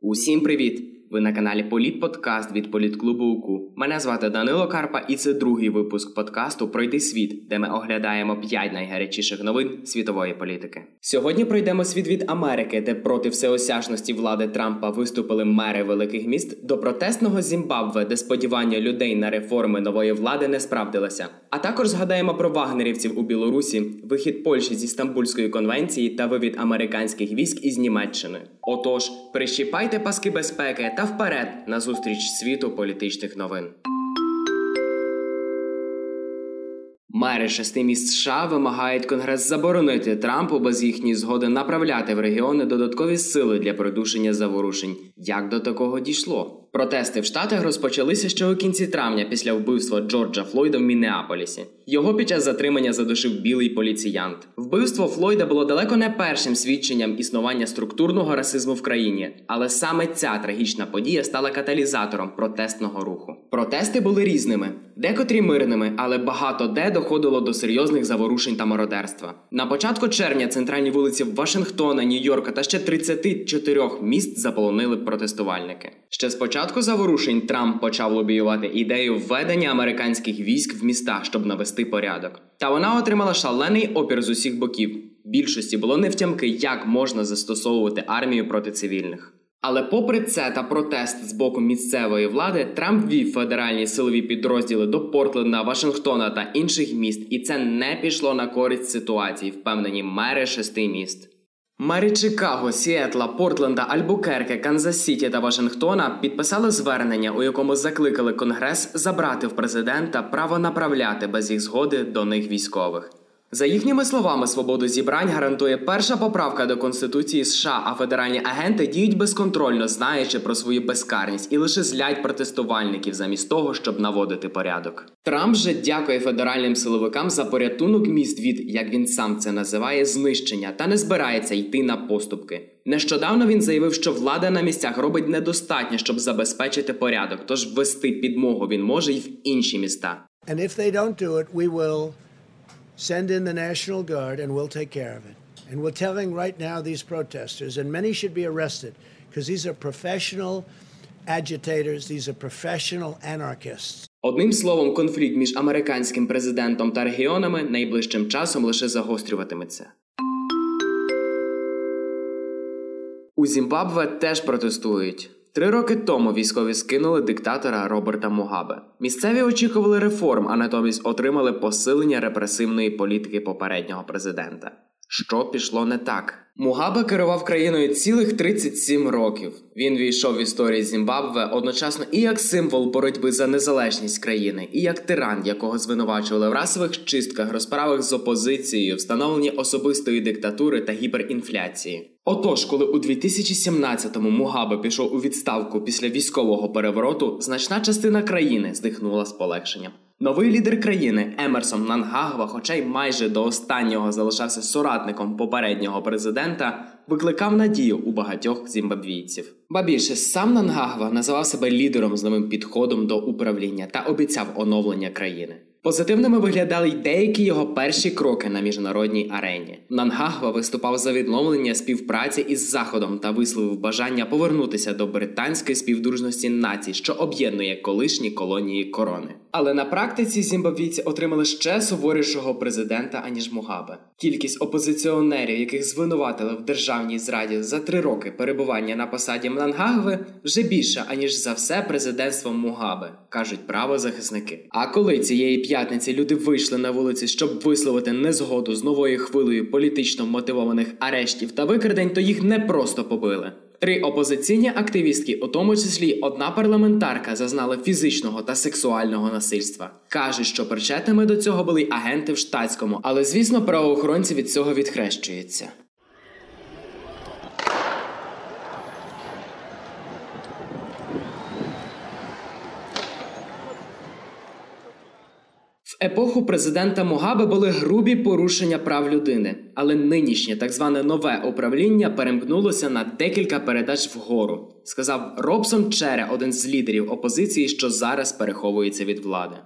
Усім привіт! Ви на каналі Політ Подкаст від Політклубу УКУ. Мене звати Данило Карпа, і це другий випуск подкасту Пройди світ, де ми оглядаємо 5 найгарячіших новин світової політики. Сьогодні пройдемо світ від Америки, де проти всеосяжності влади Трампа виступили мери великих міст, до протестного Зімбабве, де сподівання людей на реформи нової влади не справдилися. А також згадаємо про вагнерівців у Білорусі, вихід Польщі зі Стамбульської конвенції та вивід американських військ із Німеччини. Отож, прищіпайте паски безпеки та вперед на зустріч світу політичних новин. Мери шести міст США вимагають Конгрес заборонити Трампу без їхньої згоди направляти в регіони додаткові сили для придушення заворушень. Як до такого дійшло? Протести в Штатах розпочалися ще у кінці травня після вбивства Джорджа Флойда в Міннеаполісі. Його під час затримання задушив білий поліціянт. Вбивство Флойда було далеко не першим свідченням існування структурного расизму в країні, але саме ця трагічна подія стала каталізатором протестного руху. Протести були різними, декотрі мирними, але багато де доходило до серйозних заворушень та мародерства. На початку червня центральні вулиці Вашингтона, Нью-Йорка та ще 34 міст заполонили протестувальники. Ще спочатку заворушень Трамп почав лобіювати ідею введення американських військ в міста, щоб навести порядок. Та вона отримала шалений опір з усіх боків. Більшості було невтямки, як можна застосовувати армію проти цивільних. Але попри це та протест з боку місцевої влади, Трамп вів федеральні силові підрозділи до Портленда, Вашингтона та інших міст, і це не пішло на користь ситуації, впевнені мери шести міст. Мери Чикаго, Сіетла, Портленда, Альбукерке, Канзас Сіті та Вашингтона підписали звернення, у якому закликали Конгрес забрати в президента право направляти без їх згоди до них військових. За їхніми словами, свободу зібрань гарантує перша поправка до Конституції США, а федеральні агенти діють безконтрольно, знаючи про свою безкарність і лише злять протестувальників замість того, щоб наводити порядок. Трамп же дякує федеральним силовикам за порятунок міст від, як він сам це називає, знищення та не збирається йти на поступки. Нещодавно він заявив, що влада на місцях робить недостатньо, щоб забезпечити порядок, тож ввести підмогу він може й в інші міста. And if they don't do it, we will send in the National Guard and we'll take care of it. And we're telling right now these protesters, and many should be arrested because these are professional agitators, these are professional anarchists. Одним словом, конфлікт між американським президентом та регіонами найближчим часом лише загострюватиметься. У Зімбабве теж протестують. Три роки тому військові скинули диктатора Роберта Мугабе. Місцеві очікували реформ, а натомість отримали посилення репресивної політики попереднього президента. Що пішло не так? Мугабе керував країною цілих 37 років. Він війшов в історію Зімбабве одночасно і як символ боротьби за незалежність країни, і як тиран, якого звинувачували в расових чистках, розправах з опозицією, встановленні особистої диктатури та гіперінфляції. Отож, коли у 2017-му Мугабе пішов у відставку після військового перевороту, значна частина країни здихнула з полегшенням. Новий лідер країни Емерсон Нангагва, хоча й майже до останнього залишався соратником попереднього президента, викликав надію у багатьох зімбабвійців. Ба більше сам Нангагва називав себе лідером з новим підходом до управління та обіцяв оновлення країни. Позитивними виглядали й деякі його перші кроки на міжнародній арені. Нангагва виступав за відновлення співпраці із Заходом та висловив бажання повернутися до британської співдружності націй, що об'єднує колишні колонії корони. Але на практиці зімбабвійці отримали ще суворішого президента аніж Мугабе. Кількість опозиціонерів, яких звинуватили в державній зраді за три роки перебування на посаді Мнангагви, вже більша аніж за все президентство Мугабе, кажуть правозахисники. А коли цієї п'ятниці люди вийшли на вулиці, щоб висловити незгоду з новою хвилею політично мотивованих арештів та викрадень, то їх не просто побили. Три опозиційні активістки, у тому числі одна парламентарка, зазнали фізичного та сексуального насильства. Кажуть, що причетними до цього були агенти в штатському, але звісно, правоохоронці від цього відхрещуються. Епоху президента Мугабе були грубі порушення прав людини, але нинішнє так зване нове управління перемкнулося на декілька передач вгору, сказав Робсон Чере, один з лідерів опозиції, що зараз переховується від влади.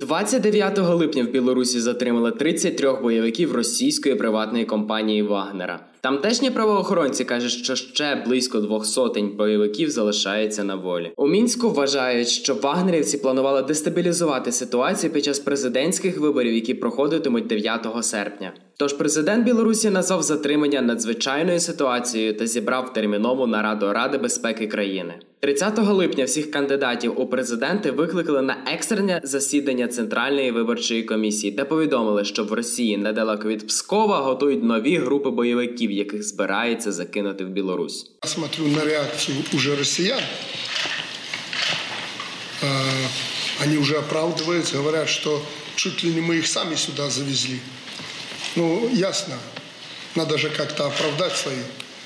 29 липня в Білорусі затримали 33 бойовиків російської приватної компанії Вагнера. Тамтешні правоохоронці кажуть, що ще близько двох сотень бойовиків залишається на волі. У мінську вважають, що вагнерівці планували дестабілізувати ситуацію під час президентських виборів, які проходитимуть 9 серпня. Тож президент Білорусі назвав затримання надзвичайною ситуацією та зібрав термінову нараду Ради безпеки країни. 30 липня всіх кандидатів у президенти викликали на екстрене засідання Центральної виборчої комісії, де повідомили, що в Росії недалеко від Пскова готують нові групи бойовиків, яких збираються закинути в Білорусь. Я смотрю на реакцию уже россиян. Э, Они уже оправдываются, говорят, что чуть ли не мы их сами сюда завезли. Ну, ясно, надо же как-то оправдать свои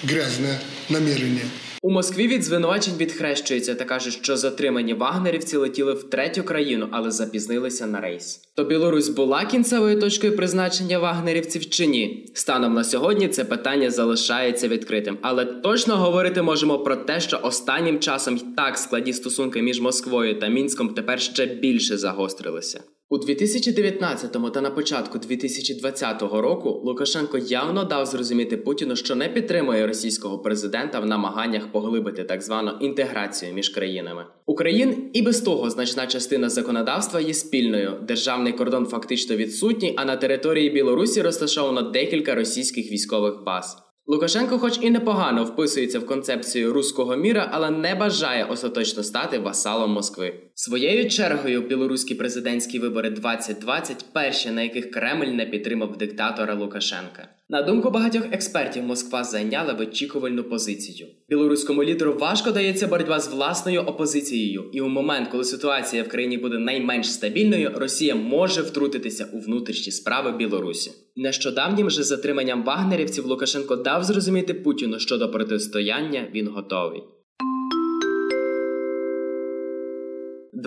грязные намерения. У Москві від звинувачень відхрещуються та кажуть, що затримані вагнерівці летіли в третю країну, але запізнилися на рейс. То Білорусь була кінцевою точкою призначення вагнерівців чи ні? Станом на сьогодні це питання залишається відкритим, але точно говорити можемо про те, що останнім часом й так складні стосунки між Москвою та Мінськом тепер ще більше загострилися. У 2019 та на початку 2020 року Лукашенко явно дав зрозуміти Путіну, що не підтримує російського президента в намаганнях поглибити так звану інтеграцію між країнами. Україн і без того значна частина законодавства є спільною. Державний кордон фактично відсутній, а на території Білорусі розташовано декілька російських військових баз. Лукашенко, хоч і непогано вписується в концепцію руського міра, але не бажає остаточно стати васалом Москви. Своєю чергою білоруські президентські вибори 2020 перші, на яких Кремль не підтримав диктатора Лукашенка. На думку багатьох експертів, Москва зайняла вичікувальну позицію. Білоруському лідеру важко дається боротьба з власною опозицією, і у момент, коли ситуація в країні буде найменш стабільною, Росія може втрутитися у внутрішні справи Білорусі. Нещодавнім же затриманням вагнерівців Лукашенко дав зрозуміти Путіну, що до протистояння він готовий.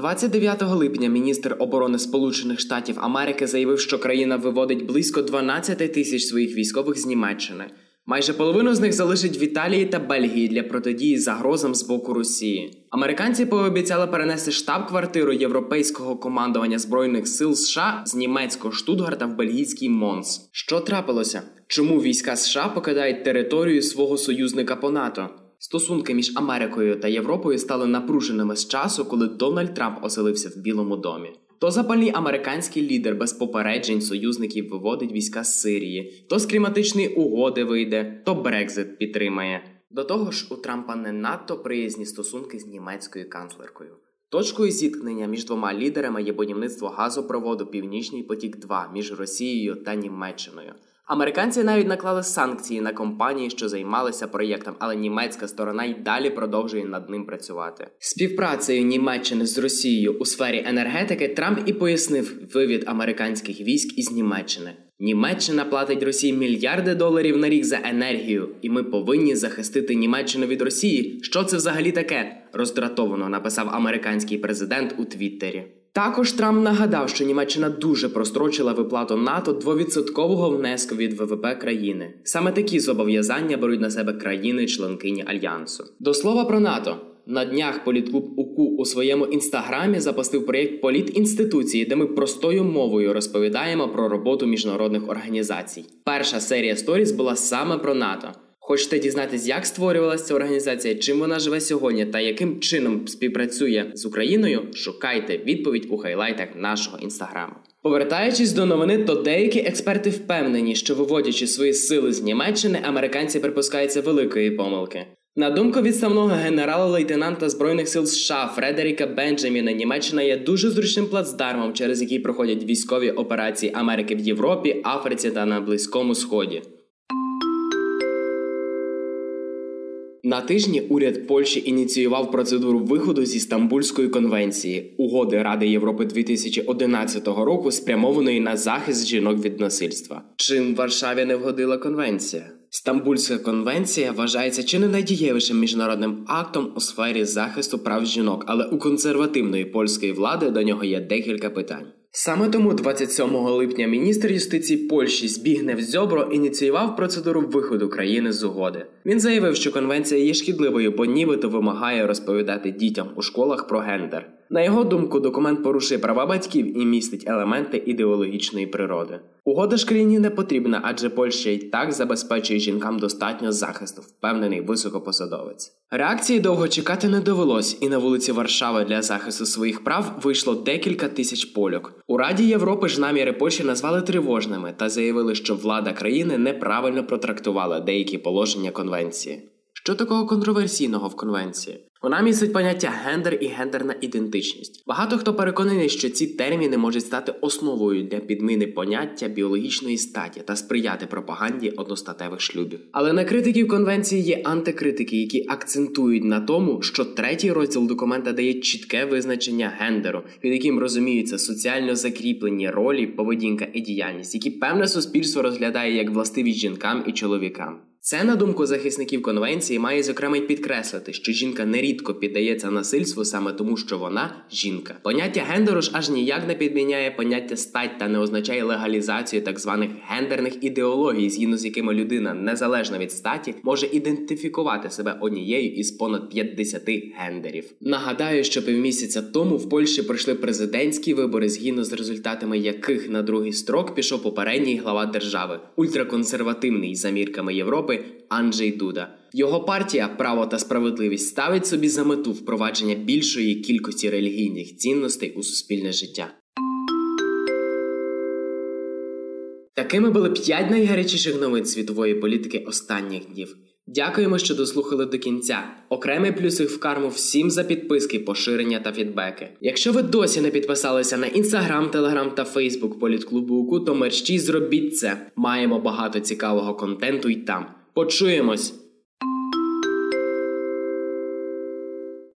29 липня міністр оборони Сполучених Штатів Америки заявив, що країна виводить близько 12 тисяч своїх військових з Німеччини. Майже половину з них залишить в Італії та Бельгії для протидії загрозам з боку Росії. Американці пообіцяли перенести штаб-квартиру європейського командування збройних сил США з німецького Штутгарта в бельгійський Монс. Що трапилося? Чому війська США покидають територію свого союзника по НАТО? Стосунки між Америкою та Європою стали напруженими з часу, коли Дональд Трамп оселився в Білому домі. То запальний американський лідер без попереджень союзників виводить війська з Сирії, то з кліматичної угоди вийде, то Брекзит підтримає. До того ж, у Трампа не надто приязні стосунки з німецькою канцлеркою. Точкою зіткнення між двома лідерами є будівництво газопроводу Північний потік 2 між Росією та Німеччиною. Американці навіть наклали санкції на компанії, що займалися проєктом, але німецька сторона й далі продовжує над ним працювати. Співпрацею Німеччини з Росією у сфері енергетики Трамп і пояснив вивід американських військ із Німеччини. Німеччина платить Росії мільярди доларів на рік за енергію, і ми повинні захистити Німеччину від Росії. Що це взагалі таке? роздратовано написав американський президент у Твіттері. Також Трамп нагадав, що Німеччина дуже прострочила виплату НАТО 2% внеску від ВВП країни. Саме такі зобов'язання беруть на себе країни-членкині альянсу. До слова про НАТО. На днях політклуб УКУ у своєму інстаграмі запустив проєкт Політінституції, де ми простою мовою розповідаємо про роботу міжнародних організацій. Перша серія сторіс була саме про НАТО. Хочете дізнатись, як створювалася ця організація, чим вона живе сьогодні та яким чином співпрацює з Україною? Шукайте відповідь у хайлайтах нашого інстаграму. Повертаючись до новини, то деякі експерти впевнені, що виводячи свої сили з Німеччини, американці припускаються великої помилки. На думку відставного генерала-лейтенанта збройних сил США Фредеріка Бенджаміна, Німеччина є дуже зручним плацдармом, через який проходять військові операції Америки в Європі, Африці та на Близькому Сході. На тижні уряд Польщі ініціював процедуру виходу зі Стамбульської конвенції угоди Ради Європи 2011 року, спрямованої на захист жінок від насильства. Чим Варшаві не вгодила конвенція? Стамбульська конвенція вважається чи не найдієвішим міжнародним актом у сфері захисту прав жінок, але у консервативної польської влади до нього є декілька питань. Саме тому 27 липня міністр юстиції Польщі Збігнев Зьобро ініціював процедуру виходу країни з угоди. Він заявив, що конвенція є шкідливою, бо нібито вимагає розповідати дітям у школах про гендер. На його думку, документ порушує права батьків і містить елементи ідеологічної природи. Угода ж країні не потрібна, адже Польща й так забезпечує жінкам достатньо захисту, впевнений високопосадовець. Реакції довго чекати не довелось, і на вулиці Варшави для захисту своїх прав вийшло декілька тисяч польок. У Раді Європи ж наміри Польщі назвали тривожними та заявили, що влада країни неправильно протрактувала деякі положення конвенції. Що такого контроверсійного в конвенції? Вона містить поняття гендер і гендерна ідентичність. Багато хто переконаний, що ці терміни можуть стати основою для підміни поняття біологічної статі та сприяти пропаганді одностатевих шлюбів. Але на критиків конвенції є антикритики, які акцентують на тому, що третій розділ документа дає чітке визначення гендеру, під яким розуміються соціально закріплені ролі, поведінка і діяльність, які певне суспільство розглядає як властиві жінкам і чоловікам. Це, на думку захисників конвенції, має зокрема й підкреслити, що жінка нерідко піддається насильству саме тому, що вона жінка. Поняття гендеру ж аж ніяк не підміняє поняття стать та не означає легалізацію так званих гендерних ідеологій, згідно з якими людина незалежно від статі може ідентифікувати себе однією із понад 50 гендерів. Нагадаю, що півмісяця тому в Польщі пройшли президентські вибори, згідно з результатами яких на другий строк пішов попередній глава держави, ультраконсервативний за мірками Європи. Анджей Дуда. Його партія Право та справедливість ставить собі за мету впровадження більшої кількості релігійних цінностей у суспільне життя. Такими були п'ять найгарячіших новин світової політики останніх днів. Дякуємо, що дослухали до кінця. Окремий плюсик в карму всім за підписки, поширення та фідбеки. Якщо ви досі не підписалися на інстаграм, телеграм та фейсбук політклубу УКУ, то мерщій зробіть це. Маємо багато цікавого контенту й там. Почуємось!